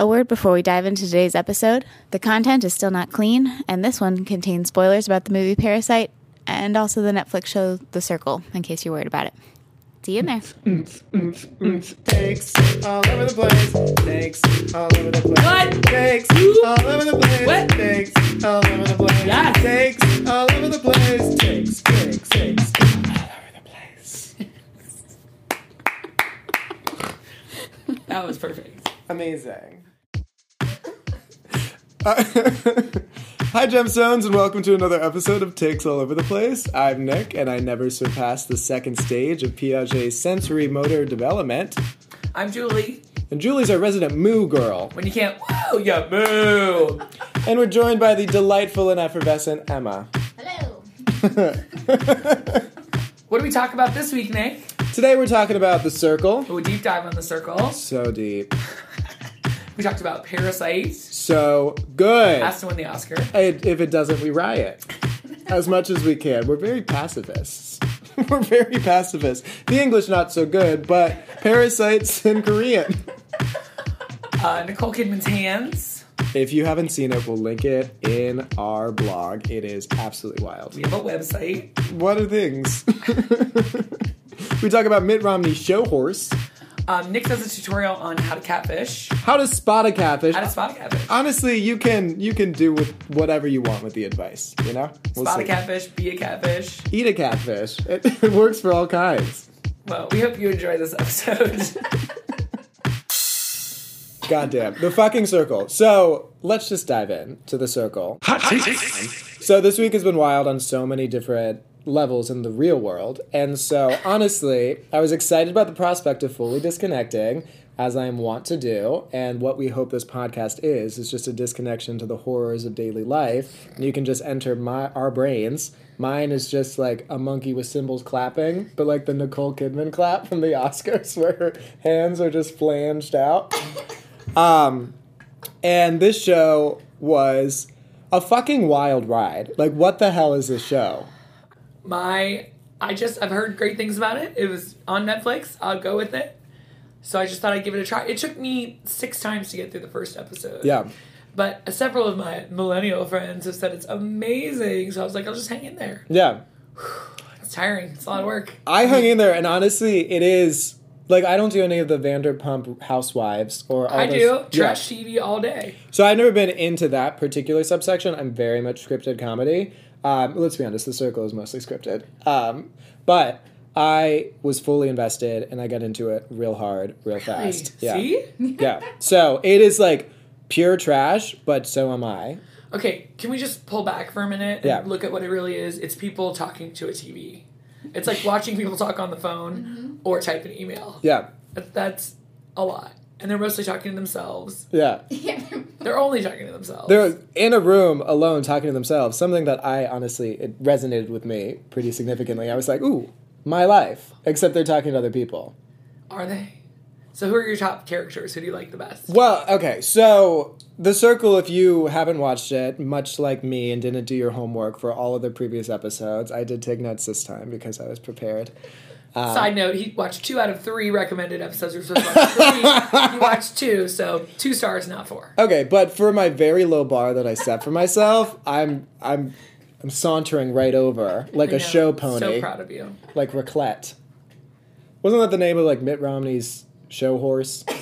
A word before we dive into today's episode. The content is still not clean, and this one contains spoilers about the movie Parasite and also the Netflix show The Circle, in case you're worried about it. See you in there. Takes all over the place. Takes all over the place. What? Takes all over the place. What? Takes all over the place. Yes. Takes all over the place. Takes, takes, takes all over the place. That was perfect. Amazing. Uh, Hi, Gemstones, and welcome to another episode of Takes All Over the Place. I'm Nick, and I never surpassed the second stage of Piaget's sensory motor development. I'm Julie. And Julie's our resident moo girl. When you can't woo, you moo. And we're joined by the delightful and effervescent Emma. Hello. What do we talk about this week, Nick? Today we're talking about The Circle. Oh, deep dive on the circle. So deep. We talked about Parasite. So good. Has to win the Oscar. And if it doesn't, we riot. As much as we can. We're very pacifists. We're very pacifists. The English not so good, but parasites in Korean. Uh, Nicole Kidman's hands. If you haven't seen it, we'll link it in our blog. It is absolutely wild. We have a website. What are things? we talk about Mitt Romney's show horse, Um, Nick does a tutorial on how to catfish. how to spot a catfish. How to spot a catfish. Honestly, you can you can do with whatever you want with the advice. You know, We'll Spot a catfish, be a catfish. Eat a catfish. It, it works for all kinds. Well, we hope you enjoy this episode. Goddamn. The fucking circle. So let's just dive in to the circle. Hot So this week has been wild on so many different levels in the real world. And so honestly, I was excited about the prospect of fully disconnecting, as I am wont to do. And what we hope this podcast is, is just a disconnection to the horrors of daily life. And you can just enter my our brains. Mine is just like a monkey with cymbals clapping, but like the Nicole Kidman clap from the Oscars where her hands are just flanged out. Um, and this show was a fucking wild ride. Like, what the hell is this show? My, I just, I've heard great things about it. It was on Netflix. I'll go with it. So I just thought I'd give it a try. It took me six times to get through the first episode. Yeah. But several of my millennial friends have said it's amazing. So I was like, I'll just hang in there. Yeah. It's tiring. It's a lot of work. I hung in there, and honestly, it is. Like, I don't do any of the Vanderpump Housewives or all I those- do. Yeah. Trash TV all day. So I've never been into that particular subsection. I'm very much scripted comedy. Um, let's be honest, The Circle is mostly scripted. Um, but I was fully invested, and I got into it real hard, real fast. Yeah. See? Yeah. So it is like pure trash, but so am I. Okay, can we just pull back for a minute and Yeah. look at what it really is? It's people talking to a TV. It's like watching people talk on the phone or type an email. Yeah. That's a lot. And they're mostly talking to themselves. Yeah. They're only talking to themselves. They're in a room alone talking to themselves. Something that I honestly, it resonated with me pretty significantly. I was like, ooh, my life. Except they're talking to other people. Are they? So who are your top characters? Who do you like the best? Well, okay, so The Circle, if you haven't watched it, much like me and didn't do your homework for all of the previous episodes, I did take notes this time because I was prepared. Uh, Side note, he watched two out of three recommended episodes. We're supposed to watch three. he watched two, so two stars, not four. Okay, but for my very low bar that I set for myself, I'm I'm I'm sauntering right over like I a know. show pony, So proud of you. like Raclette. Wasn't that the name of like Mitt Romney's show horse?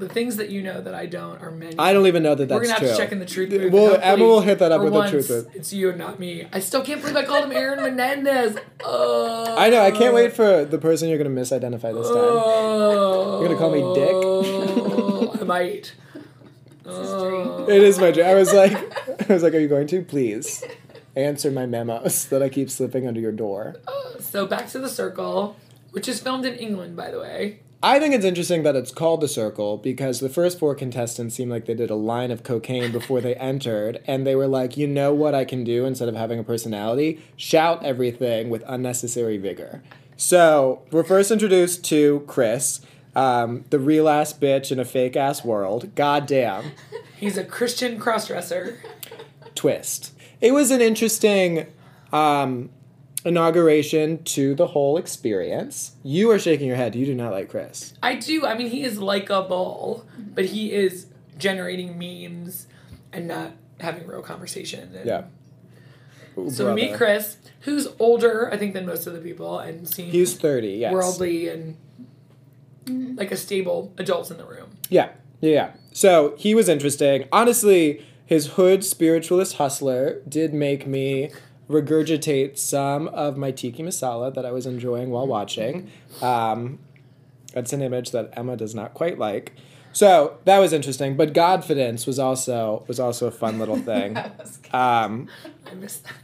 The things that you know that I don't are many. I don't even know that that's We're gonna have true. to check in the truth booth. Well, Emma will hit that up for with the truth booth. It's you and not me. I still can't believe I called him Aaron Menendez. Uh, I know. I can't wait for the person you're gonna misidentify this time. Oh, You're gonna call me Dick? I might. Oh. It is my dream. I was like, I was like, are you going to please answer my memos that I keep slipping under your door? So back to the circle, which is filmed in England, by the way. I think it's interesting that it's called the circle because the first four contestants seemed like they did a line of cocaine before they entered, and they were like, you know what I can do instead of having a personality? Shout everything with unnecessary vigor. So we're first introduced to Chris, um, the real ass bitch in a fake ass world. Goddamn. He's a Christian crossdresser. twist. It was an interesting um, inauguration to the whole experience. You are shaking your head. You do not like Chris. I do. I mean, he is likable, but he is generating memes and not having real conversation. And Yeah. So meet Chris, who's older, I think, than most of the people, and seems He's 30, yes. worldly and like a stable adult in the room. Yeah, yeah, yeah. So he was interesting. Honestly, his hood spiritualist hustler did make me regurgitate some of my tikka masala that I was enjoying while watching. Um, that's an image that Emma does not quite like. So that was interesting. But Godfidence was also was also a fun little thing. That was good. Um, I missed that.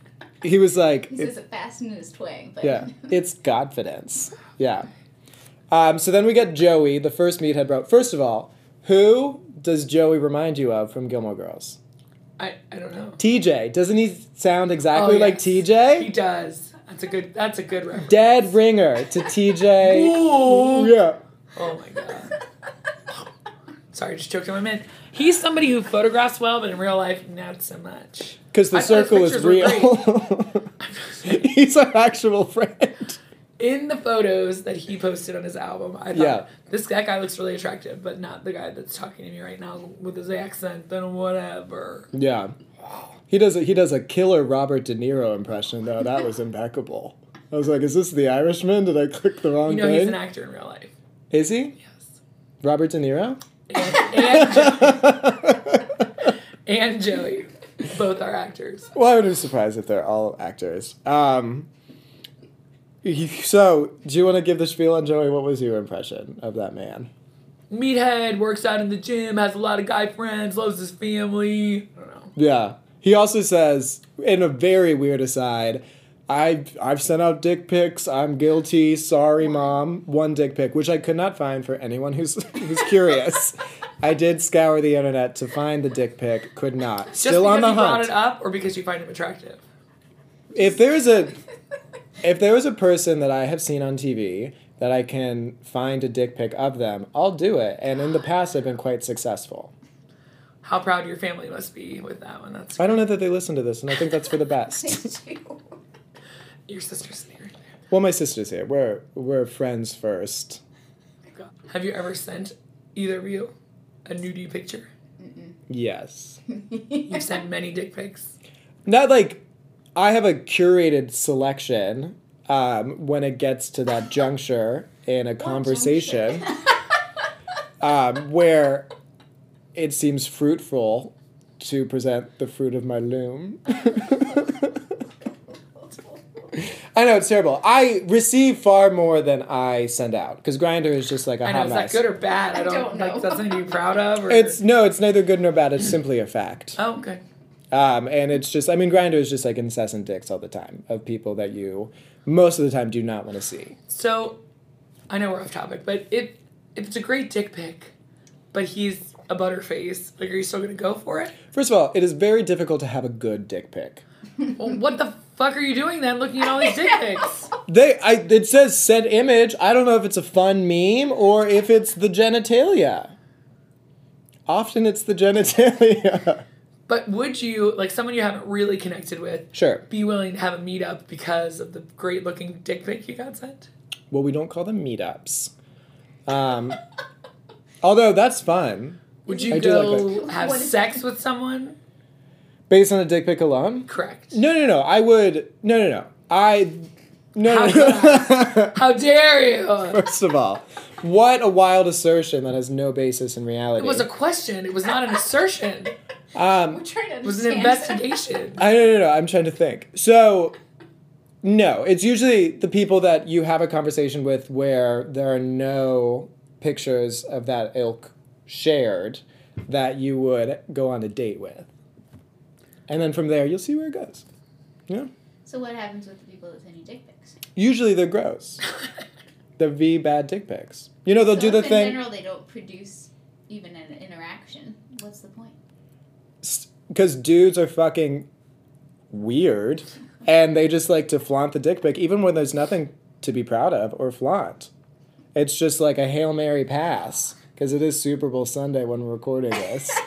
he was like, He says it fast in his twang, but yeah, it's Godfidence. Yeah. Um, so then we get Joey, the first meathead bro. First of all, who does Joey remind you of from Gilmore Girls? I, I don't know. TJ. Doesn't he sound exactly Oh, like yes. TJ? He does. That's a good. That's a good reference. Dead ringer to TJ. Ooh. yeah. Oh my god. Sorry, just choked on my mint. He's somebody who photographs well, but in real life, not so much. Because the I circle is real. He's our actual friend. In the photos that he posted on his album, I thought Yeah. this that guy looks really attractive, but not the guy that's talking to me right now with his accent and whatever. Yeah. He does a, he does a killer Robert De Niro impression though. That was impeccable. I was like, is this the Irishman? Did I click the wrong thing? You know, thing? he's an actor in real life. Is he? Yes. Robert De Niro? And, and, Joey. Both are actors. Well, I would be surprised if they're all actors. Um, so, do you want to give the spiel on Joey? What was your impression of that man? Meathead, works out in the gym, has a lot of guy friends, loves his family. I don't know. Yeah. He also says, in a very weird aside, I've, I've sent out dick pics. I'm guilty. Sorry, mom. One dick pic, which I could not find for anyone who's, who's curious. I did scour the internet to find the dick pic. Could not. Just Still on the you brought it up or because you find him attractive? if there's a if there was a person that I have seen on TV that I can find a dick pic of them, I'll do it. And in the past, I've been quite successful. How proud your family must be with that one. That's I don't know that they listen to this, and I think that's for the best. your sister's there. well, my sister's here. We're we're friends first. Have you ever sent either of you a nudie picture? Yes, You've sent many dick pics. not like I have a curated selection. Um, when it gets to that juncture in a conversation, um, where it seems fruitful to present the fruit of my loom. I know it's terrible. I receive far more than I send out because Grindr is just like a I know, hot is mess. that good or bad? I I don't, don't like know. that's something to be proud of or it's no, it's neither good nor bad. It's simply a fact. Oh, okay. Um, and it's just, I mean, Grindr is just like incessant dicks all the time of people that you most of the time do not want to see. So I know we're off topic, but if if it's a great dick pic, but he's a butterface, like are you still gonna go for it? First of all, it is very difficult to have a good dick pic. Well, what the fuck are you doing then looking at all these dick pics? They, I, it says send image. I don't know if it's a fun meme or if it's the genitalia. Often it's the genitalia. But would you, like someone you haven't really connected with, sure. be willing to have a meetup because of the great looking dick pic you got sent? Well, we don't call them meetups. Um, although that's fun. Would you I go like have What is- sex with someone? Based on a dick pic alone? Correct. No, no, no. I would. No, no, no. I. No, How no, no. How dare you? First of all, what a wild assertion that has no basis in reality. It was a question. It was not an assertion. It um, trying to was an understand. investigation. I no, no, no. I'm trying to think. So, no, it's usually the people that you have a conversation with where there are no pictures of that ilk shared that you would go on a date with, and then from there you'll see where it goes. Yeah. So what happens with the people that send you dick pics? Usually they're gross. the V bad dick pics. You know they'll so do the if thing. In general, they don't produce even an interaction. What's the point? Because dudes are fucking weird and they just like to flaunt the dick pic even when there's nothing to be proud of or flaunt it's just like a hail mary pass because it is super bowl sunday when we're recording this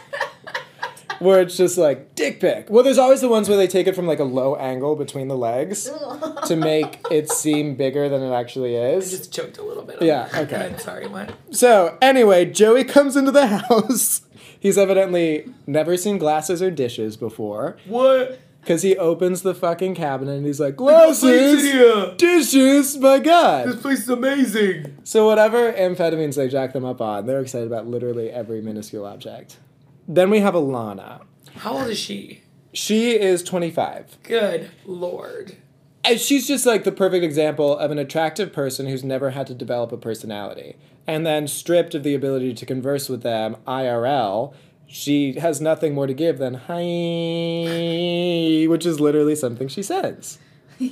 where it's just like dick pic. Well, there's always the ones where they take it from like a low angle between the legs to make it seem bigger than it actually I is. just choked a little bit. Yeah, okay. Sorry, what? So, anyway, Joey comes into the house. He's evidently never seen glasses or dishes before. What? Because he opens the fucking cabinet and he's like, glasses, dishes, my God. This place is amazing. So, whatever amphetamines they jack them up on, they're excited about literally every minuscule object. Then we have Alana. How old is she? She is 25. Good lord. And she's just like the perfect example of an attractive person who's never had to develop a personality. And then stripped of the ability to converse with them IRL, she has nothing more to give than hi, which is literally something she says.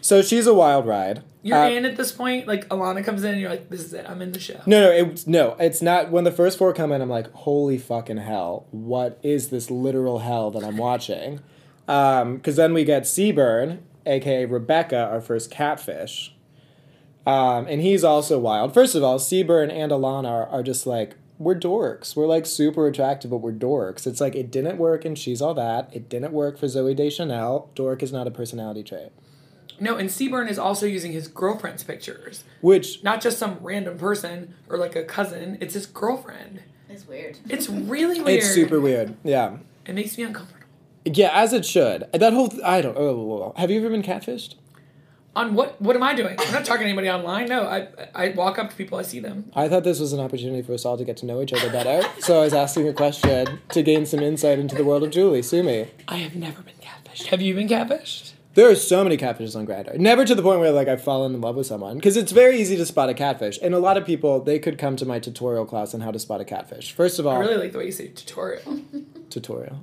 so she's a wild ride. You're Uh, in at this point. Like Alana comes in, and you're like, "This is it. I'm in the show." No, no, it's no, it's not. When the first four come in, I'm like, holy fucking hell! What is this literal hell that I'm watching? Because then we get Seaburn, aka Rebecca, our first catfish, um, and he's also wild. First of all, Seaburn and Alana are, are just like we're dorks. We're like super attractive, but we're dorks. It's like it didn't work and She's All That. It didn't work for Zooey Deschanel. Dork is not a personality trait. No, and Seaburn is also using his girlfriend's pictures, Which not just some random person or like a cousin. It's his girlfriend. It's weird. It's really weird. it's super weird. Yeah. It makes me uncomfortable. Yeah, as it should. That whole th- I don't. Oh, have you ever been catfished? On what? What am I doing? I'm not talking to anybody online. No, I I walk up to people. I see them. I thought this was an opportunity for us all to get to know each other better. so I was asking a question to gain some insight into the world of Julie. Sue me. I have never been catfished. Have you been catfished? There are so many catfishes on Grindr. Never to the point where like I've fallen in love with someone because it's very easy to spot a catfish. And a lot of people they could come to my tutorial class on how to spot a catfish. First of all, I really like the way you say tutorial. tutorial.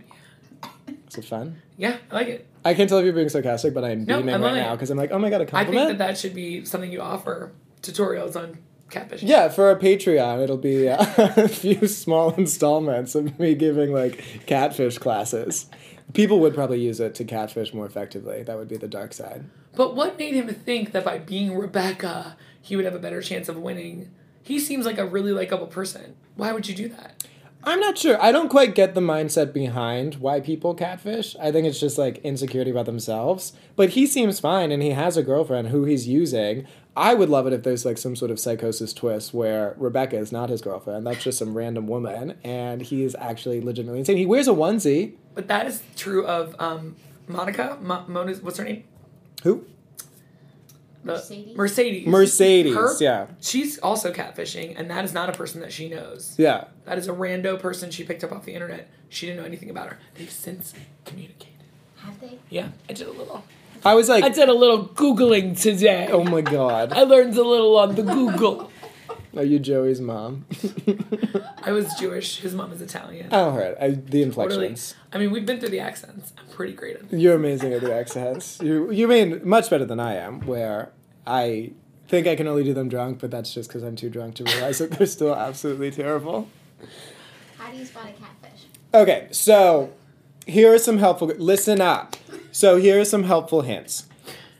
Is it fun? Yeah, I like it. I can't tell if you're being sarcastic, but I am No, beaming I'm right now because I'm like, oh my god, a compliment. I think that that should be something you offer tutorials on catfishing. Yeah, for a Patreon, it'll be uh, a few small installments of me giving like catfish classes. People would probably use it to catfish more effectively. That would be the dark side. But what made him think that by being Rebecca, he would have a better chance of winning? He seems like a really likable person. Why would you do that? I'm not sure. I don't quite get the mindset behind why people catfish. I think it's just like insecurity about themselves. But he seems fine and he has a girlfriend who he's using. I would love it if there's like some sort of psychosis twist where Rebecca is not his girlfriend. That's just some random woman and he is actually legitimately insane. He wears a onesie. But that is true of um, Monica. Mo- Mona's what's her name? Who? The Mercedes? Mercedes. Mercedes, Her- yeah. She's also catfishing, and that is not a person that she knows. Yeah. That is a rando person she picked up off the internet. She didn't know anything about her. They've since communicated. Have they? Yeah, I did a little. I was like, I did a little googling today. oh my god. I learned a little on the Google. Are you Joey's mom? I was Jewish. His mom is Italian. Oh, I don't right. I, the Totally. inflections. I mean, we've been through the accents. I'm pretty great at it. You're amazing at the accents. You you mean much better than I am. Where I think I can only do them drunk, but that's just because I'm too drunk to realize that they're still absolutely terrible. How do you spot a catfish? Okay, so here are some helpful. Listen up. So here are some helpful hints.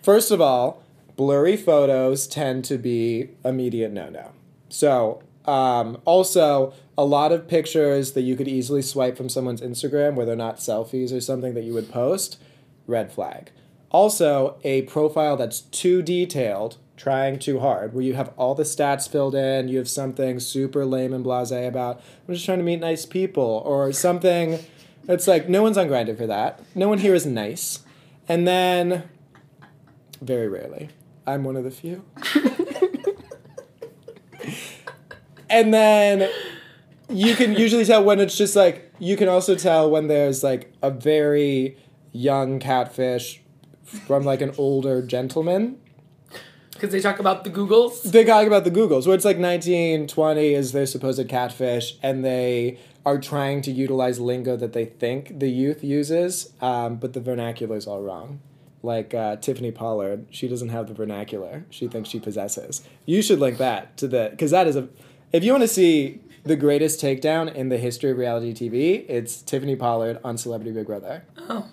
First of all, blurry photos tend to be immediate no no. So um, also a lot of pictures that you could easily swipe from someone's Instagram where they're not selfies or something that you would post, red flag. Also, a profile that's too detailed, trying too hard, where you have all the stats filled in, you have something super lame and blase about, I'm just trying to meet nice people, or something it's like no one's on Grindr for that. No one here is nice. And then, very rarely, I'm one of the few. and then you can usually tell when it's just like you can also tell when there's like a very young catfish from like an older gentleman Because they talk about the Googles. they talk about the Googles, where it's like 1920 is their supposed catfish, and they are trying to utilize lingo that they think the youth uses, um, but the vernacular is all wrong. Like uh, Tiffany Pollard, she doesn't have the vernacular she thinks she possesses. You should link that to the, because that is a, if you want to see the greatest takedown in the history of reality TV, it's Tiffany Pollard on Celebrity Big Brother. Oh,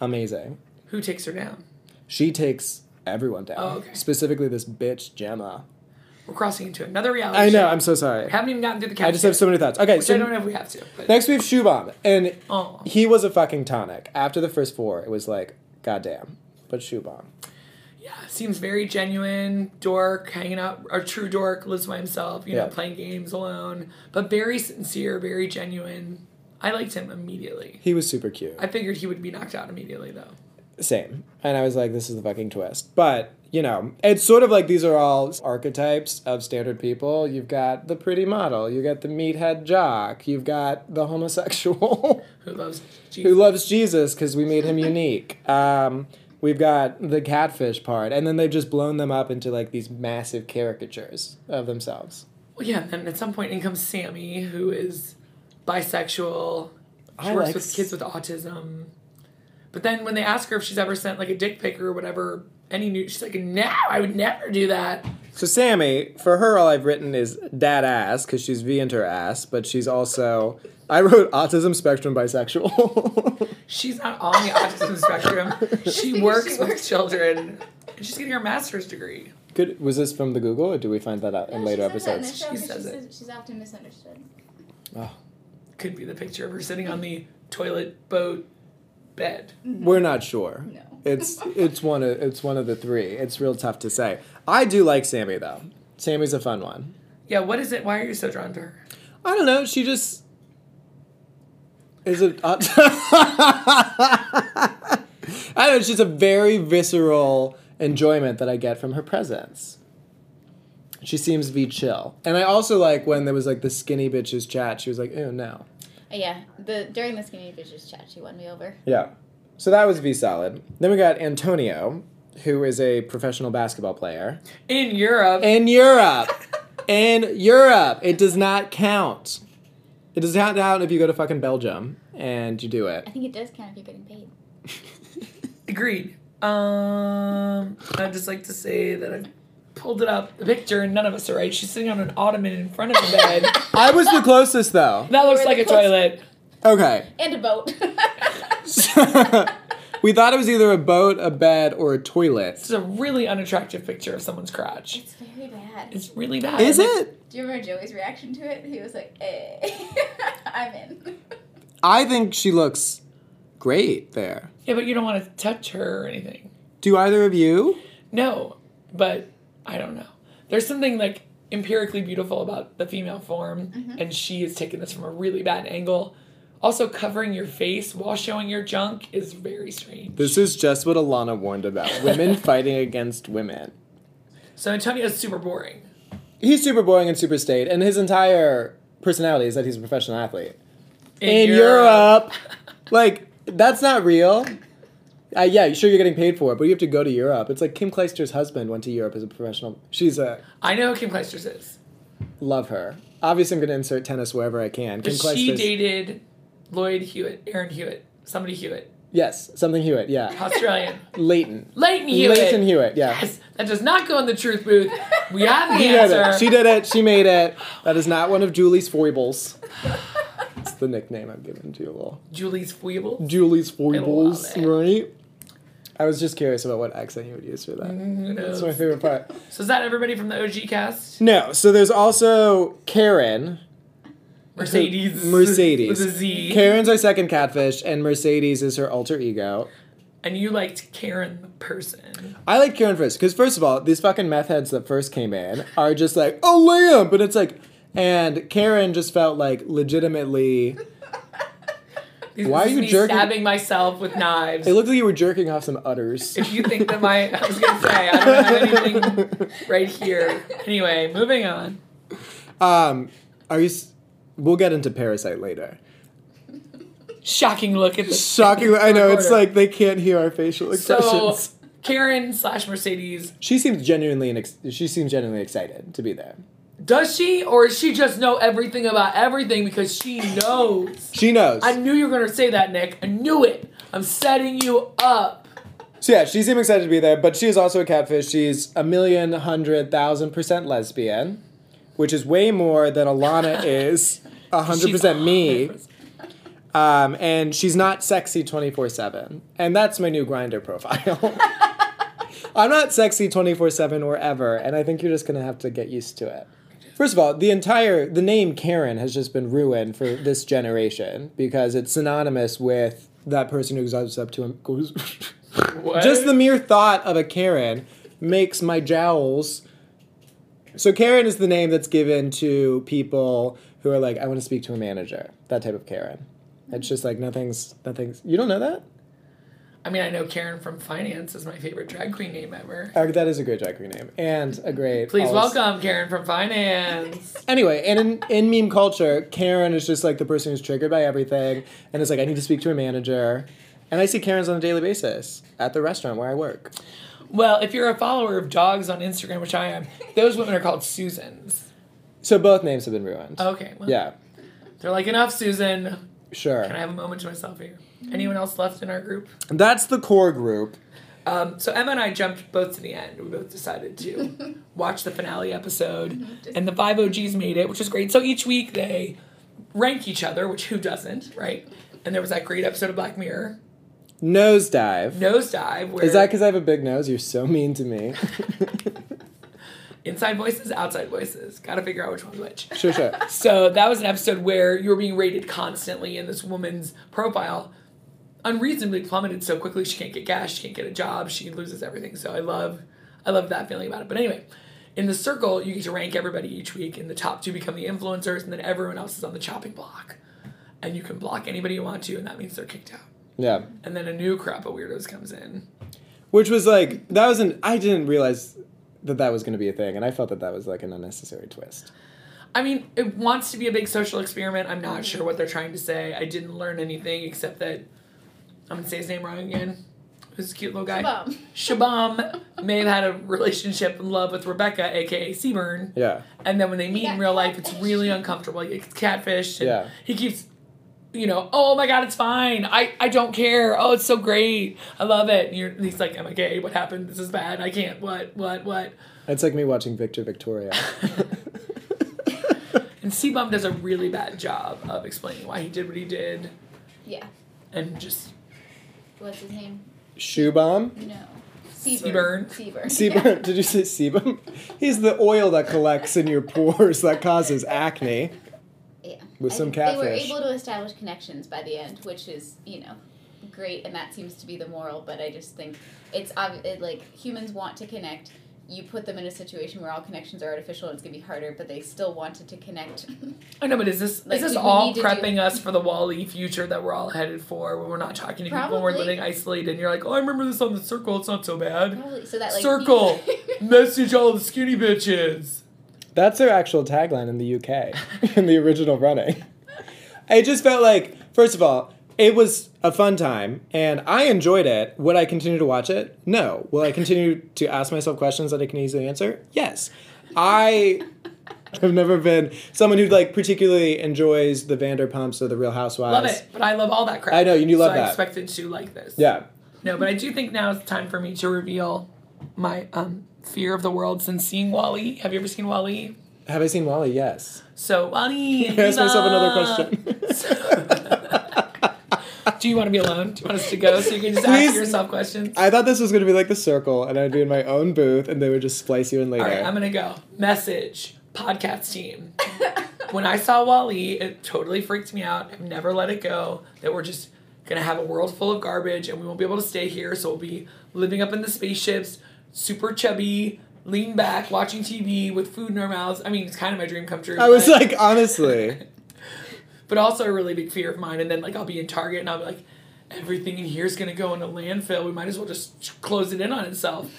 Amazing. who takes her down? She takes everyone down. Oh, okay. Specifically, this bitch Gemma. We're crossing into another reality. I know. show. I'm so sorry. We haven't even gotten through the. Cat. I just have so many thoughts. Okay, so I don't know if we have to. But next we have Shubham, and Oh. he was a fucking tonic. After the first four, it was like, goddamn. But Shubham. Yeah, seems very genuine. Dork, hanging out, a true dork, lives by himself. You know, Yeah. playing games alone, but very sincere, very genuine. I liked him immediately. He was super cute. I figured he would be knocked out immediately though. Same. And I was like, this is the fucking twist. But, you know, it's sort of like these are all archetypes of standard people. You've got the pretty model, you got the meathead jock, you've got the homosexual Who loves Jesus? who loves Jesus because we made him unique. Um, we've got the catfish part. And then they've just blown them up into like these massive caricatures of themselves. Well, yeah, and then at some point in comes Sammy, who is bisexual. She I works like with kids with autism. But then when they ask her if she's ever sent like a dick pic or whatever, any new, she's like, "No, I would never do that." So Sammy, for her, all I've written is dad ass because she's V into her ass, but she's also I wrote autism spectrum bisexual. She's not on the autism spectrum. She works she with works- children, and she's getting her master's degree. Good. Was this from the Google, or do we find that out in No, later she says in the episodes? show She 'cause says she it. says she's often misunderstood. Oh, Could be the picture of her sitting on the toilet boat bed. Mm-hmm. we're not sure. No. It's it's one of it's one of the three. It's real tough to say. I do like Sammy though. Sammy's a fun one. Yeah, what is it? Why are you so drawn to her? I don't know. She just is it. Uh, I don't know. It's just a very visceral enjoyment that I get from her presence. She seems to be chill, and I also like when there was like the skinny bitches chat. She was like, "Oh no." Yeah, the during the skinny bitches chat, she won me over. Yeah. So that was V solid. Then we got Antonio, who is a professional basketball player In Europe, in Europe. in Europe, it does not count. It does not count if you go to fucking Belgium and you do it. I think it does count if you're getting paid. Agreed. Um, I'd just like to say that I've pulled it up, the picture, and none of us are right. She's sitting on an ottoman in front of the bed. I was the closest though. That looks like a close- toilet. Okay. And a boat. we thought it was either a boat, a bed, or a toilet. This is a really unattractive picture of someone's crotch. it's very bad. It's really bad. Is it? Do you remember Joey's reaction to it? He was like, eh. I'm in. I think she looks great there. Yeah, but you don't want to touch her or anything. Do either of you? No, but I don't know. There's something like empirically beautiful about the female form, mm-hmm. and she is taking this from a really bad angle. Also, covering your face while showing your junk is very strange. This is just what Alana warned about women fighting against women. So Antonio's super boring. He's super boring and super staid, and his entire personality is that he's a professional athlete. In, Europe. like, that's not real. Uh, yeah, sure, you're getting paid for it, but you have to go to Europe. It's like Kim Clijsters' husband went to Europe as a professional. She's a. I know who Kim Clijsters is. Love her. Obviously, I'm going to insert tennis wherever I can. Kim But she Clijsters. dated Lloyd Hewitt, Aaron Hewitt, somebody Hewitt, yes, something Hewitt, yeah. Australian. Lleyton. Lleyton Hewitt. Lleyton Hewitt, yeah. Yes, that does not go in the truth booth. We have the She did answer. it. She did it. She made it. That is not one of Julie's foibles. It's the nickname I've given to you all. Julie's Feeble. Julie's foibles, right? I was just curious about what accent you would use for that. Mm-hmm. Who That's my favorite part. So is that everybody from the OG cast? No, so there's also Karen. Mercedes. Mercedes. With a Z. Karen's our second catfish, and Mercedes is her alter ego. and you liked Karen the person. I like Karen first because first of all, these fucking meth heads that first came in are just like, oh lamp, But it's like, and Karen just felt like legitimately. Why are you jerking- stabbing myself with knives. It looked like you were jerking off some udders. if you think that my, I was gonna say I don't have anything right here. Anyway, moving on. Um, are you? We'll get into Parasite later. Shocking look at this. Shocking! I know it's like they can't hear our facial expressions. So. Karen slash Mercedes. she seems genuinely, ex- she seems genuinely excited to be there. Does she, or does she just know everything about everything because she knows? She knows. I knew you were gonna say that, Nick. I knew it. I'm setting you up. So yeah, she seems excited to be there, but she is also a catfish. She's a million, hundred, thousand percent lesbian, which is way more than Alana is a hundred percent me. Um, and she's not sexy twenty four seven, and that's my new Grindr profile. I'm not sexy 24 7 or ever, and I think you're just gonna have to get used to it. First of all, the entire the name Karen has just been ruined for this generation because it's synonymous with that person who goes up to him goes just the mere thought of a Karen makes my jowls. So Karen is the name that's given to people who are like, I want to speak to a manager. That type of Karen. It's just like nothing's nothing's. You don't know that? I mean, I know Karen from Finance is my favorite drag queen name ever. Uh, that is a great drag queen name and a great. Please also- welcome Karen from Finance. Anyway, and in, in meme culture, Karen is just like the person who's triggered by everything, and it's like I need to speak to a manager, and I see Karens on a daily basis at the restaurant where I work. Well, if you're a follower of dogs on Instagram, which I am, those women are called Susans. So both names have been ruined. Okay. Well, Yeah, They're like, enough, Susan. sure. Can I have a moment to myself here? Anyone else left in our group? That's the core group. Um, so Emma and I jumped both to the end. We both decided to watch the finale episode, and the five OGs made it, which was great. So each week they rank each other, which who doesn't, right? And there was that great episode of Black Mirror, Nosedive. Nosedive, where Is that because I have a big nose? You're so mean to me. inside voices, outside voices. Got to figure out which one's which. sure, sure. So that was an episode where you were being rated constantly, in this woman's profile unreasonably plummeted so quickly she can't get gas, she can't get a job, she loses everything. So I love, I love that feeling about it. But anyway, in the circle, you get to rank everybody each week, and the top two become the influencers, and then everyone else is on the chopping block, and you can block anybody you want to, and that means they're kicked out. Yeah. And then a new crop of weirdos comes in. Which was like that was an I didn't realize that that was going to be a thing, and I felt that that was like an unnecessary twist. I mean, it wants to be a big social experiment. I'm not sure what they're trying to say. I didn't learn anything except that I'm gonna say his name wrong again. Who's a cute little guy? Bum. Shabam may have had a relationship in love with Rebecca, aka Seaburn, Yeah. and then when they meet in real life, it's really uncomfortable. Like, it's catfish. And Yeah. He keeps, you know, oh my god, it's fine. I I don't care. Oh, it's so great. I love it. And, you're, and he's like, am I gay? What happened? This is bad. I can't. What? What? What? It's like me watching Victor Victoria. And Seabum does a really bad job of explaining why he did what he did, Yeah. and just What's his name? Shubham. No. Seaburn. Seaburn. Sebum. Did you say sebum? He's the oil that collects in your pores that causes acne. Yeah. With I some think They were able to establish connections by the end, which is, you know, great, and that seems to be the moral. But I just think it's obvi- it, like humans want to connect. You put them in a situation where all connections are artificial, and it's gonna be harder. But they still wanted to connect. I know, but is this Like, is this all prepping do- us for the WALL-E future that we're all headed for, when we're not talking to people, when we're Probably. living isolated, and you're like, oh, I remember this on the circle. It's not so bad. Probably so that like circle, message all the skinny bitches. That's their actual tagline in the UK, in the original running. It just felt like, first of all, it was a fun time, and I enjoyed it. Would I continue to watch it? No. Will I continue to ask myself questions that I can easily answer? Yes. I have never been someone who like particularly enjoys the Vanderpumps or the Real Housewives. Love it, but I love all that crap. I know, you love so that. I expected to like this. Yeah. No, but I do think now it's time for me to reveal my um, fear of the world since seeing WALL-E. Have you ever seen WALL-E? Have I seen WALL-E? Yes. So WALL-E. Ask myself another question? Do you want to be alone? Do you want us to go so you can just Please. ask yourself questions? I thought this was going to be like the circle, and I'd be in my own booth, and they would just splice you in later. All right, I'm gonna go. Message podcast team. when I saw WALL-E, it totally freaked me out. I've never let it go. That we're just gonna have a world full of garbage, and we won't be able to stay here. So we'll be living up in the spaceships, super chubby, lean back, watching TV with food in our mouths. I mean, it's kind of my dream come true. I was like, honestly. but also a really big fear of mine. And then like I'll be in Target and I'll be like, everything in here is gonna go in a landfill. We might as well just close it in on itself.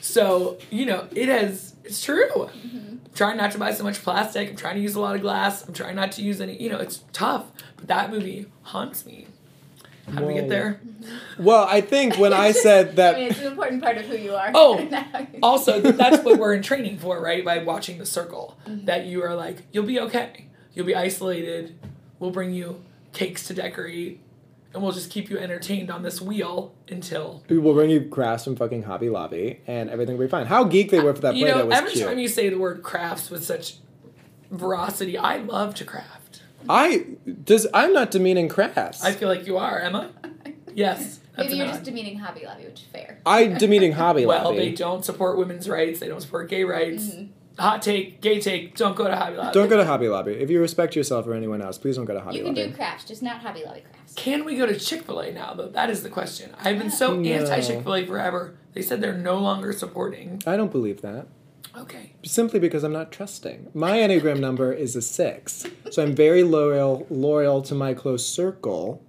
So you know, it has. It's true. I'm trying not to buy so much plastic. I'm trying to use a lot of glass. I'm trying not to use any. You know, it's tough. But that movie haunts me. How do we get there? Mm-hmm. Well, I think when I said I mean, that, it's an important part of who you are. Oh, Also, that's what we're in training for, right? By watching The Circle, mm-hmm. that you are like, you'll be okay. You'll be isolated. We'll bring you cakes to decorate, and we'll just keep you entertained on this wheel until. we'll bring you crafts from fucking Hobby Lobby, and everything will be fine. How geek they were for that You play know, that was every cute. time you say the word crafts with such veracity, I love to craft. I does I'm not demeaning crafts. I feel like you are, Emma. Yes. That's Maybe you're nod. just demeaning Hobby Lobby, which is fair. I demeaning Hobby Lobby. Well, they don't support women's rights. They don't support gay rights. Mm-hmm. Hot take, gay take. Don't go to Hobby Lobby. Don't go to Hobby Lobby. If you respect yourself or anyone else, please don't go to Hobby Lobby. You can Lobby. do crafts, just not Hobby Lobby crafts. Can we go to Chick Fil A now? Though that is the question. I've been so No. anti Chick Fil A forever. They said they're no longer supporting. I don't believe that. Okay. Simply because I'm not trusting. My Enneagram number is a six. So I'm very loyal loyal to my close circle.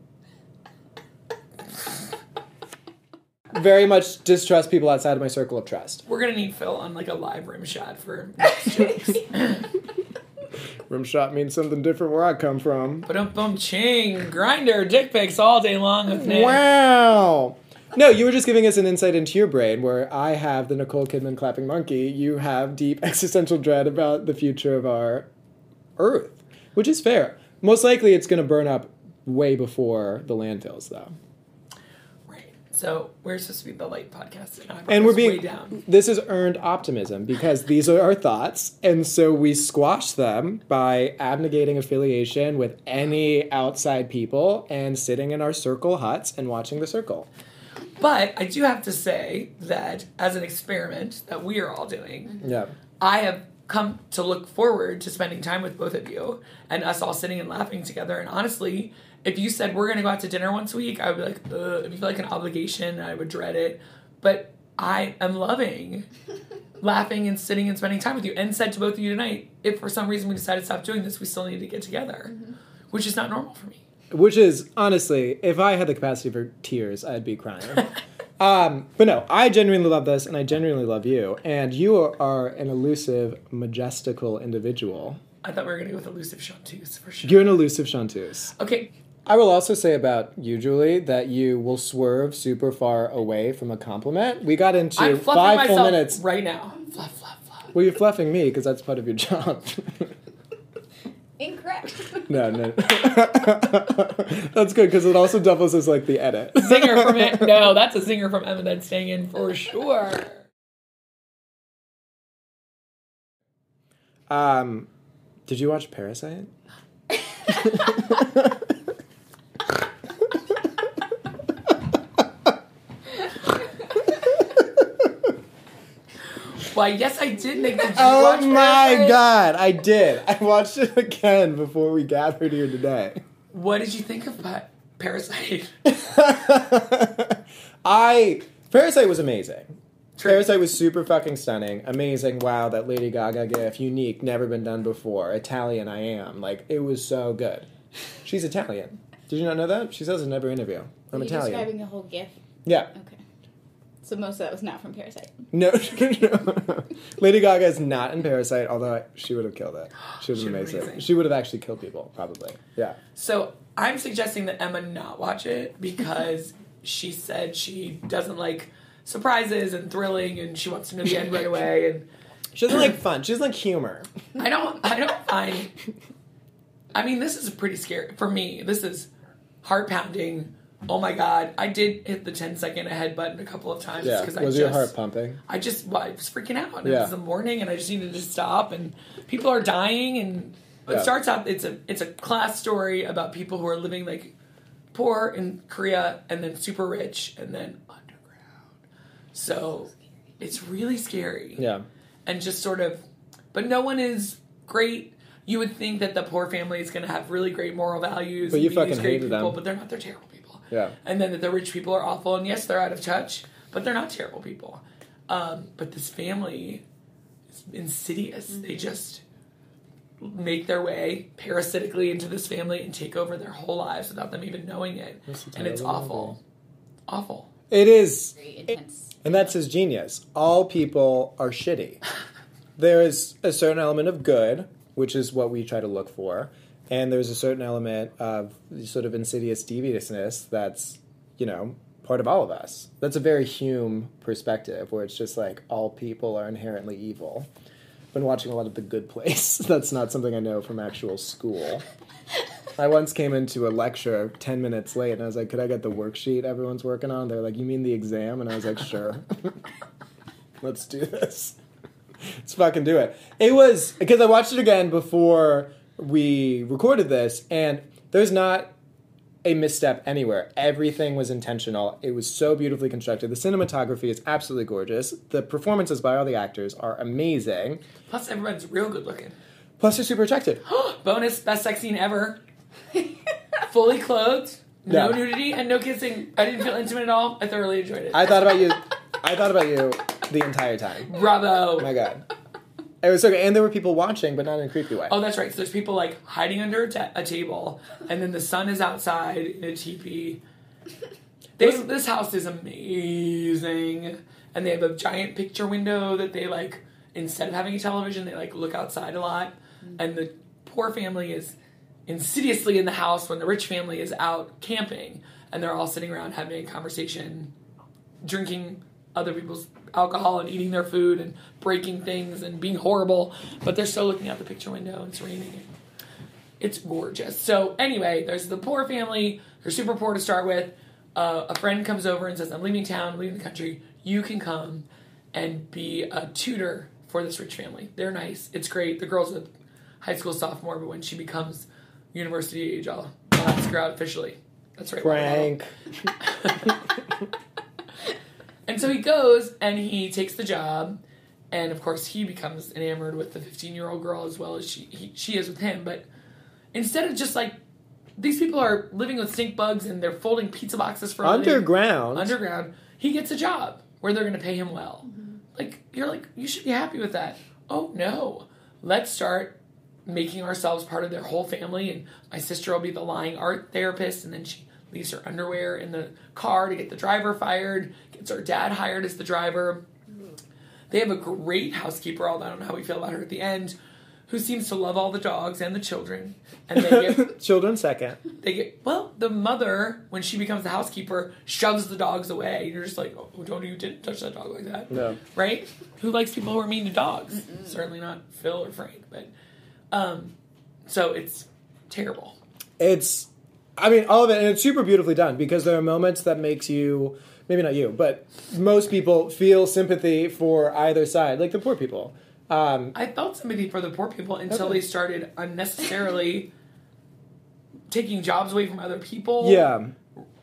Very much distrust people outside of my circle of trust. We're gonna need Phil on like a live rim shot for next jokes. Rim shot means something different where I come from. But um bum ching, Grindr, dick pics all day long with Nick. Wow. No, you were just giving us an insight into your brain where I have the Nicole Kidman clapping monkey. You have deep existential dread about the future of our Earth, which is fair. Most likely it's going to burn up way before the landfills, though. So we're supposed to be the light podcast, and, And we're being. down. This is earned optimism because these are our thoughts, and so we squash them by abnegating affiliation with any outside people and sitting in our circle huts and watching the circle. But I do have to say that as an experiment that we are all doing, Yeah. I have come to look forward to spending time with both of you and us all sitting and laughing together. And honestly, if you said we're gonna go out to dinner once a week, I would be like, Ugh. It'd feel like an obligation. I would dread it. But I am loving laughing and sitting and spending time with you. And said to both of you tonight, if for some reason we decide to stop doing this, we still need to get together, which is not normal for me. Which is honestly, if I had the capacity for tears, I'd be crying. um, but no, I genuinely love this, and I genuinely love you. And you are an elusive, majestical individual. I thought we were gonna go with elusive chanteuse for sure. You're an elusive chanteuse. Okay, I will also say about you, Julie, that you will swerve super far away from a compliment. We got into I'm fluffing five full myself minutes. right now. Fluff, fluff, fluff. Well, you're fluffing me because that's part of your job. Incorrect. no, no. that's good because it also doubles as like the edit. Zinger from it. No, that's a zinger from Emma that's staying in for sure. Um, did you watch Parasite? Why, yes, I did, Nick. Did you Oh watch my Parasite? god, I did. I watched it again before we gathered here today. What did you think of Pa- Parasite? I Parasite was amazing. Parasite was super fucking stunning, amazing. Wow, that Lady Gaga gif, unique, never been done before. Italian, I am. Like it was so good. She's Italian. Did you not know that? She says in every interview. I'm Are you Italian. describing the whole GIF? Yeah. Okay. So most of that was not from Parasite. No, no. Lady Gaga is not in Parasite, although she would have killed it. She would have been been amazing. amazing. She would have actually killed people, probably. Yeah. So I'm suggesting that Emma not watch it because she said she doesn't like surprises and thrilling, and she wants to know the end right away. And She doesn't like fun. She doesn't like humor. I don't, I don't find. I mean, this is pretty scary for me. This is heart pounding. Oh my god! I did hit the 10 second ahead button a couple of times Yeah. because I Was just your heart pumping? I just well, I was freaking out. And It was the morning, and I just needed to stop. And people are dying, and it starts out. It's a it's a class story about people who are living like poor in Korea, and then super rich, and then underground. So it's really scary. Yeah. and just sort of, but no one is great. You would think that the poor family is going to have really great moral values, But you fucking hated people, them. but they're not. They're terrible Yeah. and then that the rich people are awful and yes they're out of touch but they're not terrible people um, but this family is insidious they just make their way parasitically into this family and take over their whole lives without them even knowing it and it's terrible awful awful It is Very intense. And that's his genius. All people are shitty. there is a certain element of good, which is what we try to look for, and there's a certain element of sort of insidious deviousness that's, you know, part of all of us. That's a very Hume perspective, where it's just like all people are inherently evil. I've been watching a lot of The Good Place. that's not something I know from actual school. I once came into a lecture 10 minutes late and I was like, could I get the worksheet everyone's working on? They're like, you mean the exam? And I was like, sure. Let's do this. Let's fucking do it. It was because I watched it again before we recorded this, and there's not a misstep anywhere. Everything was intentional. It was so beautifully constructed. The cinematography is absolutely gorgeous. The performances by all the actors are amazing. Plus, everyone's real good looking. Plus, they're super attractive. Bonus best sex scene ever. Fully clothed, no Yeah. nudity, and no kissing. I didn't feel intimate at all. I thoroughly enjoyed it. I thought about you. I thought about you the entire time. Bravo. Oh my god. It was so good. And there were people watching, but not in a creepy way. Oh, that's right. So there's people like hiding under a, ta- a table, and then the sun is outside in a teepee. They, this house is amazing, and they have a giant picture window that they like. Instead of having a television, they like look outside a lot, mm. and the poor family is insidiously in the house when the rich family is out camping, and they're all sitting around having a conversation, drinking other people's alcohol and eating their food and breaking things and being horrible, but they're still looking out the picture window and it's raining. It's gorgeous. So anyway, there's the poor family. They're super poor to start with. Uh, a friend comes over and says, "I'm leaving town, I'm leaving the country. You can come and be a tutor for this rich family. They're nice. It's great. The girl's a high school sophomore, but when she becomes university age, I'll, I'll ask her out officially. That's right. Frank. And so he goes and he takes the job, and of course he becomes enamored with the 15 year old girl as well as she he, she is with him. But instead of just like these people are living with stink bugs and they're folding pizza boxes for a living, Underground. underground, he gets a job where they're going to pay him well. Mm-hmm. Like you're like you should be happy with that. Oh no, let's start making ourselves part of their whole family. And my sister will be the lying art therapist, and then she leaves her underwear in the car to get the driver fired. Gets her dad hired as the driver. They have a great housekeeper, although I don't know how we feel about her at the end, who seems to love all the dogs and the children. And they get Children second. they get well the mother when she becomes the housekeeper shoves the dogs away you're just like oh don't you didn't touch that dog like that No. right who likes people who are mean to dogs certainly not phil or frank but um so it's terrible It's, I mean, all of it, and it's super beautifully done because there are moments that makes you, maybe not you, but most people feel sympathy for either side, like the poor people. Um, i felt sympathy for the poor people until Okay. they started unnecessarily taking jobs away from other people yeah.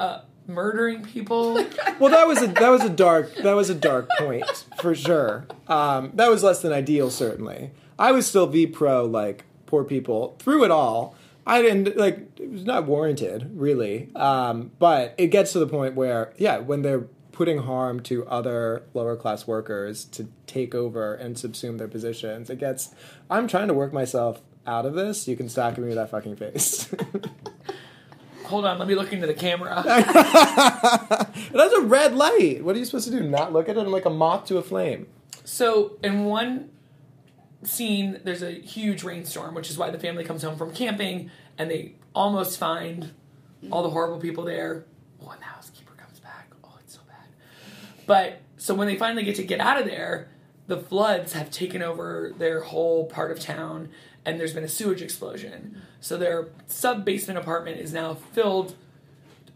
uh, murdering people Well, that was a that was a dark that was a dark point for sure. Um, that was less than ideal, certainly. I was still v pro like poor people through it all. I didn't like it was not warranted really, um, but it gets to the point where yeah, when they're putting harm to other lower class workers to take over and subsume their positions, it gets. I'm trying to work myself out of this. You can giving me that fucking face. hold on let me look into the camera That's a red light. What are you supposed to do? Not look at it? I'm like a moth to a flame. So in one scene, there's a huge rainstorm, which is why the family comes home from camping and they almost find all the horrible people there. Oh, and the housekeeper comes back. Oh, it's so bad. But so when they finally get to get out of there, the floods have taken over their whole part of town and there's been a sewage explosion. So their sub basement apartment is now filled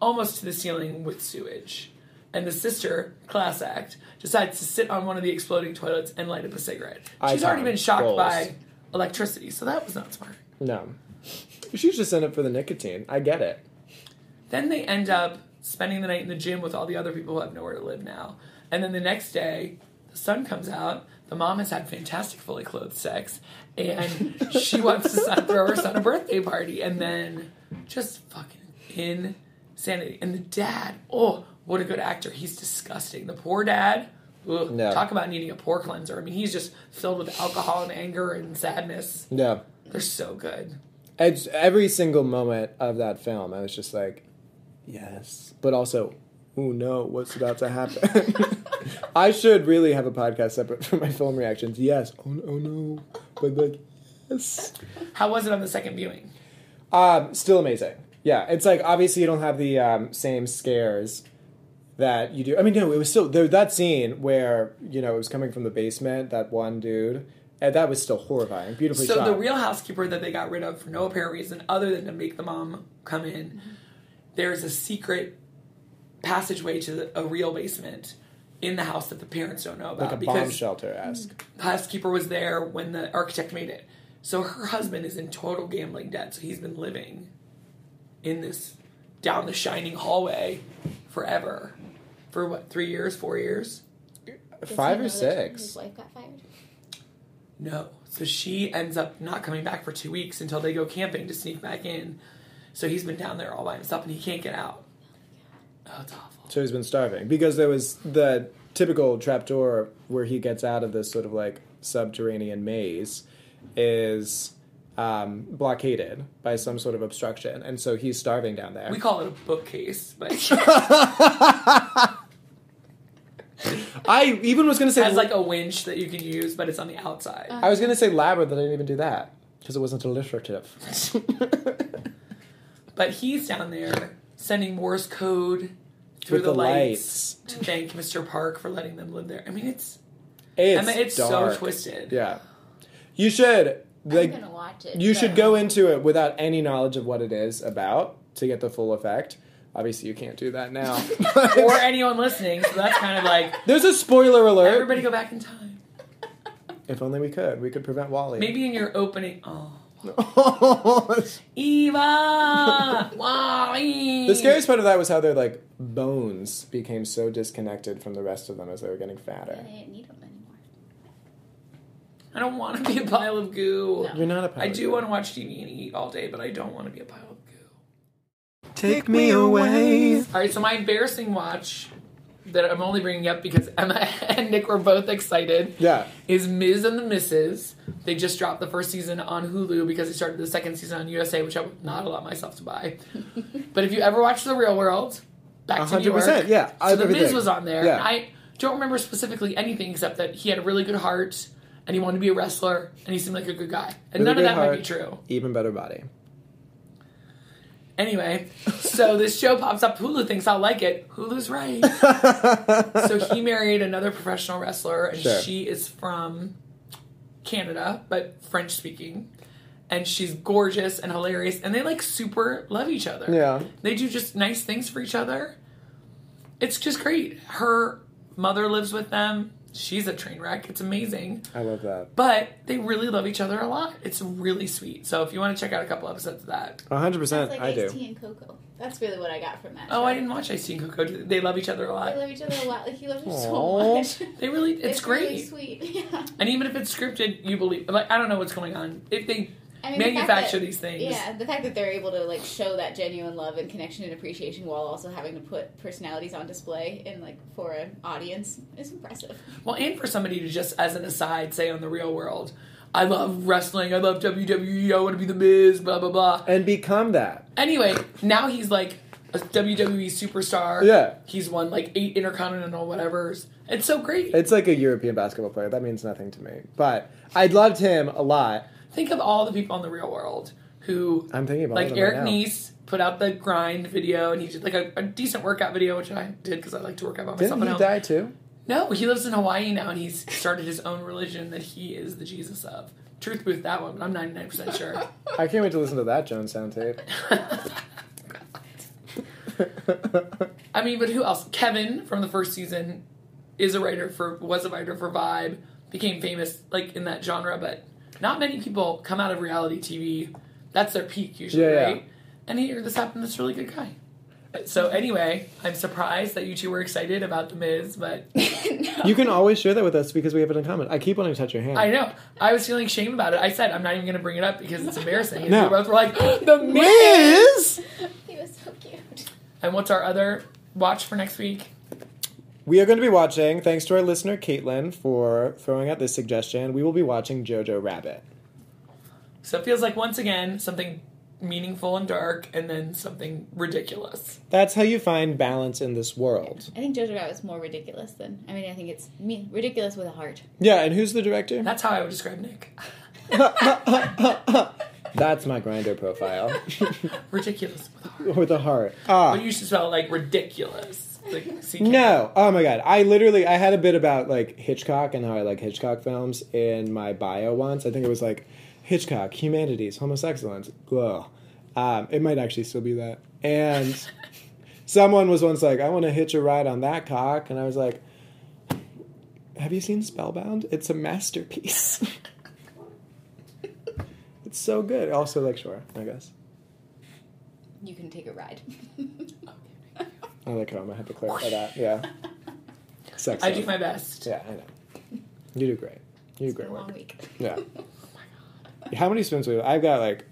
almost to the ceiling with sewage. And the sister, class act, decides to sit on one of the exploding toilets and light up a cigarette. She's already been shocked Goals. by electricity, so that was not smart. No. She's just in it for the nicotine. I get it. Then they end up spending the night in the gym with all the other people who have nowhere to live now. And then the next day, the sun comes out. The mom has had fantastic fully clothed sex, and she wants to throw her son a birthday party, and then just fucking insanity. And the dad, oh, what a good actor! He's disgusting. The poor dad, ugh, No. talk about needing a poor cleanser. I mean, he's just filled with alcohol and anger and sadness. No. They're so good. It's every single moment of that film, I was just like, yes. But also, oh no, what's about to happen? I should really have a podcast separate from my film reactions. Yes. Oh, no, oh no. But like, yes. How was it on the second viewing? Um, still amazing. Yeah, it's like obviously you don't have the um, same scares that you do. I mean, no, it was still there. That scene where you know it was coming from the basement, that one dude, and that was still horrifying. Beautifully So shot. the real housekeeper that they got rid of for no apparent reason other than to make the mom come in, there's a secret passageway to the, a real basement in the house that the parents don't know about like a bomb because shelter esque. the housekeeper was there when the architect made it. So her husband is in total gambling debt, so he's been living in this down the shining hallway forever. For what, three years, four years? Does he Five know or that six. His wife got fired. No. So she ends up not coming back for two weeks until they go camping to sneak back in. So he's been down there all by himself and he can't get out. Oh, oh it's awful. So he's been starving because there was the typical trapdoor where he gets out of this sort of like subterranean maze is um, blockaded by some sort of obstruction, and so he's starving down there. We call it a bookcase, but I even was going to say has like a winch that you can use, but it's on the outside. I was going to say labyrinth, but I didn't even do that because it wasn't alliterative. But he's down there sending Morse code through With the, the lights, to thank Mr. Park for letting them live there. I mean, it's It's, I mean, it's dark. so twisted. Yeah, you should like I'm gonna watch it. you but- should go into it without any knowledge of what it is about to get the full effect. Obviously, you can't do that now. Or anyone listening, so that's kind of like There's a spoiler alert. everybody go back in time. If only we could, we could prevent WALL-E. Maybe in your opening, oh, Eva, WALL-E. The scariest part of that was how their like bones became so disconnected from the rest of them as they were getting fatter. They didn't need them. I don't want to be a pile of goo. No. You're not a. I do want to watch TV and eat all day, but I don't want to be a pile of goo. Take me away. All right, so my embarrassing watch that I'm only bringing up because Emma and Nick were both excited Yeah. is Ms. and the Misses. They just dropped the first season on Hulu because they started the second season on USA, which I would not allow myself to buy. but if you ever watch The Real World, back to New York, 100%, yeah, So the Miz was on there. Yeah. and I don't remember specifically anything except that he had a really good heart and he wanted to be a wrestler and he seemed like a good guy. And a none of that might be true. Even better body. Anyway, so this show pops up. Hulu thinks I'll like it. Hulu's right. so he married another professional wrestler, and Sure. she is from Canada, but French speaking. And she's gorgeous and hilarious, and they like super love each other. Yeah. They do just nice things for each other. It's just great. Her mother lives with them. She's a train wreck. It's amazing. I love that. But they really love each other a lot. It's really sweet. So if you want to check out a couple episodes of that, hundred It's percent. like I Ice do. Tea and Coco. That's really what I got from that. Oh, show. I didn't watch Ice Tea and Coco. They love each other a lot. They love each other a lot. Like he loves her so much. They really, it's, great. Really sweet. Yeah. and even if it's scripted, you believe. Like I don't know what's going on. If they I mean, the manufacture that- these things, Yeah, the fact that they're able to like show that genuine love and connection and appreciation while also having to put personalities on display in like for an audience is impressive. well, and for somebody to just, as an aside, say on the Real World, I love wrestling. I love WWE. I want to be the Miz. Blah blah blah. And become that. Anyway, now he's like a WWE superstar. Yeah. he's won like eight intercontinental whatever's. It's so great. It's like a European basketball player. That means nothing to me. But I loved him a lot. Think of all the people in the Real World who I'm thinking about like all of them Eric right put out the grind video and he did like a, a decent workout video, which I did because I like to work out by myself. Didn't at he die too? No, he lives in Hawaii now and he's started his own religion that he is the Jesus of. Truth booth that one, but I'm 99% sure. I can't wait to listen to that Jones sound tape. I mean, but who else? Kevin from the first season is a writer for was a writer for Vibe, became famous like in that genre, but not many people come out of reality TV. That's their peak usually, Yeah, yeah. right? And here this happened to this really good guy. So anyway, I'm surprised that you two were excited about the Miz, but You can always share that with us because we have it in common. I keep wanting to touch your hand. I know I was feeling shame about it. I said I'm not even going to bring it up because it's embarrassing. And No. we both were like, the Miz. Miz! He was so cute. And what's our other watch for next week? We are going to be watching, thanks to our listener Caitlin for throwing out this suggestion, we will be watching Jojo Rabbit. So it feels like once again something meaningful and dark, and then something ridiculous. That's how you find balance in this world. I think Jojo Rabbit was more ridiculous than. I mean, I think it's me ridiculous with a heart. Yeah, and who's the director? That's how I would describe Nick. That's my Grindr profile. Ridiculous with a heart. with a heart. Ah. But you should spell it like ridiculous. Like. No. Oh my god. I literally I had a bit about like Hitchcock and how I like Hitchcock films in my bio once. I think it was like Hitchcock, humanities, homosexuals. Ugh. Um, it might actually still be that. And someone was once like, I want to hitch a ride on that cock, and I was like, Have you seen Spellbound? It's a masterpiece. it's so good. Also like sure, I guess. You can take a ride. I like how I'm gonna have to clarify that. Yeah. Sex. I do my best. Yeah, I know. You do great. You do great a long work. week. Yeah. Oh how many spoons do we have? I've got like,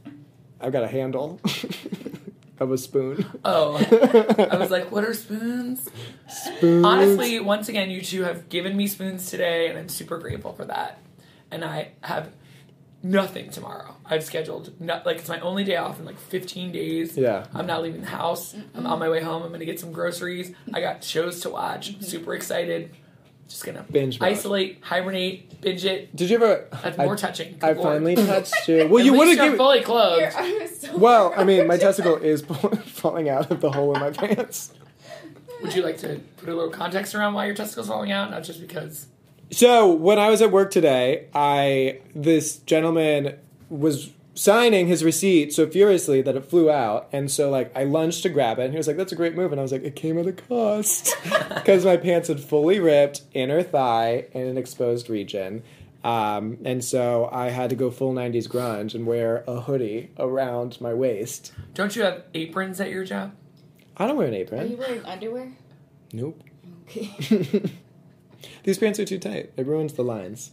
I've got a handle of a spoon. Oh, I was like, what are spoons? Spoons. Honestly, once again, you two have given me spoons today, and I'm super grateful for that. And I have nothing tomorrow. I've scheduled not like it's my only day off in like 15 days. Yeah. I'm not leaving the house. I'm on my way home. I'm gonna get some groceries. I got shows to watch. Mm-hmm. Super excited. Just gonna Binge mode. isolate, hibernate, binge it. Did you ever? That's I- more touching. Good I Lord. finally touched you. Well, At you would have you're given. fully Here, clothed. I was so Well, I mean, my testicle is falling out of the hole in my pants. Would you like to put a little context around why your testicles falling out? Not just because. So when I was at work today, I this gentleman was signing his receipt so furiously that it flew out, and so like I lunged to grab it, and he was like, "That's a great move," and I was like, "It came at a cost," because my pants had fully ripped, inner thigh, in an exposed region. Um, and so I had to go full 90s grunge and wear a hoodie around my waist. Don't you have aprons at your job? I don't wear an apron. Are you apron. wearing underwear? Nope. Okay. These pants are too tight. It ruins the lines.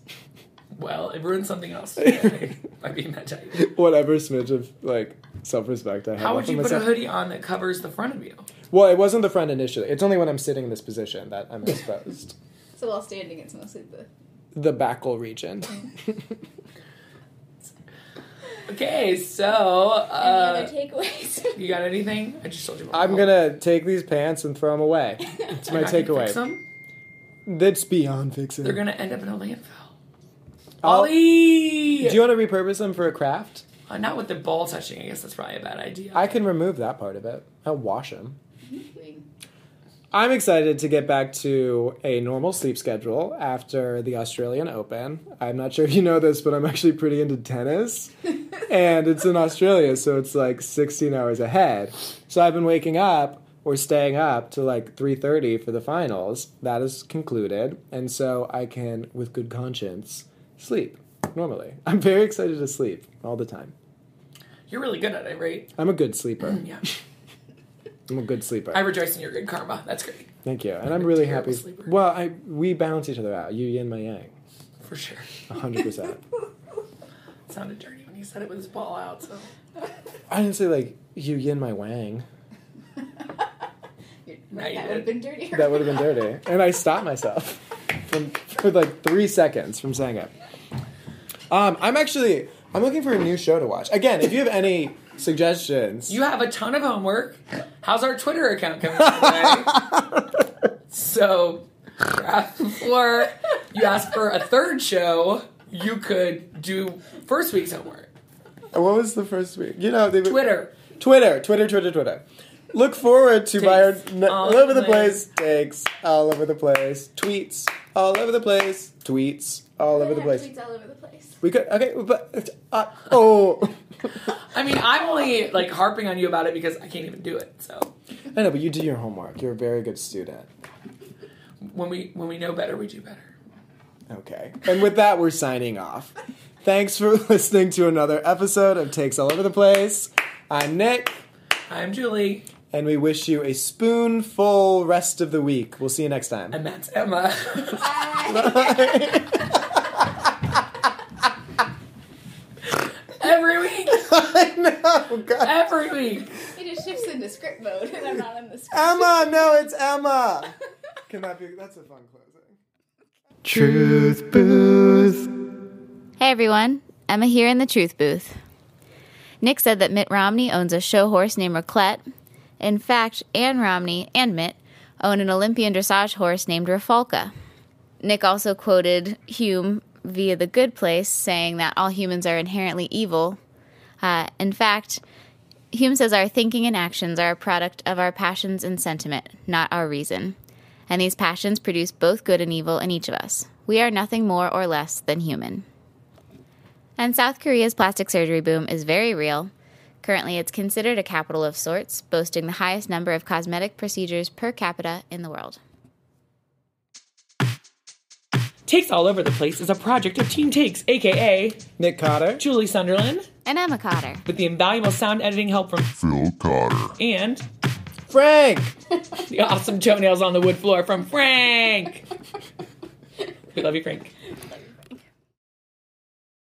Well, it ruins something else today by being that tight. Whatever smidge of like self-respect I have. How would left you in put a hoodie on that covers the front of you? Well, it wasn't the front initially. It's only when I'm sitting in this position that I'm exposed. so while standing, it's mostly the. the backle region. Okay, so Any uh, other takeaways? you got anything? I just told you. I'm gonna take these pants and throw them away. It's my You're not gonna fix takeaway. Them? That's beyond fixing. They're gonna end up in a landfill. I'll- Ollie, Do you want to repurpose them for a craft? Uh, not with the ball touching. I guess that's probably a bad idea. I can remove that part of it. I'll wash them. I'm excited to get back to a normal sleep schedule after the Australian Open. I'm not sure if you know this, but I'm actually pretty into tennis. and it's in Australia, so it's like 16 hours ahead. So I've been waking up or staying up to like 3:30 for the finals. That is concluded, and so I can with good conscience sleep normally. I'm very excited to sleep all the time. You're really good at it, right? I'm a good sleeper. Mm, yeah. I'm a good sleeper. I rejoice in your good karma. That's great. Thank you. And I'm a really happy. sleeper. Well, I we balance each other out. You yin, my yang. For sure. hundred percent. sounded dirty when he said it with his ball out, so. I didn't say like you yin, my wang. Right, that would have been dirtier. That would have been dirty. And I stopped myself from for like three seconds from saying it. Um, I'm actually I'm looking for a new show to watch. Again, if you have any suggestions, You have a ton of homework. How's our Twitter account coming today? so, before you ask for a third show, you could do first week's homework. what was the first week? You know, they, Twitter. Twitter, Twitter, Twitter, Twitter. Look forward to my Takes n- all all over the the place takes all over the place tweets all over the place tweets all over the place. Tweets all over the place. We could okay, but uh, oh, I mean, I'm only like harping on you about it because I can't even do it. So I know, but you do your homework. You're a very good student. when we when we know better, we do better. Okay, and with that, we're signing off. Thanks for listening to another episode of Takes All Over the Place. I'm Nick, I'm Julie, and we wish you a spoonful rest of the week. We'll see you next time. and that's Emma. Bye. Every week, I know, God. every week. It just shifts into script mode, and I'm not in the script. Emma, no, it's Emma. Can that be? That's a fun closing. Truth booth. Hey everyone, Emma here in the Truth Booth. Nick said that Mitt Romney owns a show horse named Raclette. In fact, Ann Romney and Mitt own an Olympian dressage horse named Rafalka. Nick also quoted Hume via The Good Place, saying that all humans are inherently evil. Uh, in fact, Hume says our thinking and actions are a product of our passions and sentiment, not our reason. And these passions produce both good and evil in each of us. We are nothing more or less than human. And South Korea's plastic surgery boom is very real. Currently, it's considered a capital of sorts, boasting the highest number of cosmetic procedures per capita in the world. Takes All Over the Place is a project of Team Takes, aka Nick Cotter. Julie Sunderland, And Emma Cotter. with the invaluable sound editing help from Phil Cotter. and Frank. the awesome toenails on the wood floor from Frank. we love you, Frank.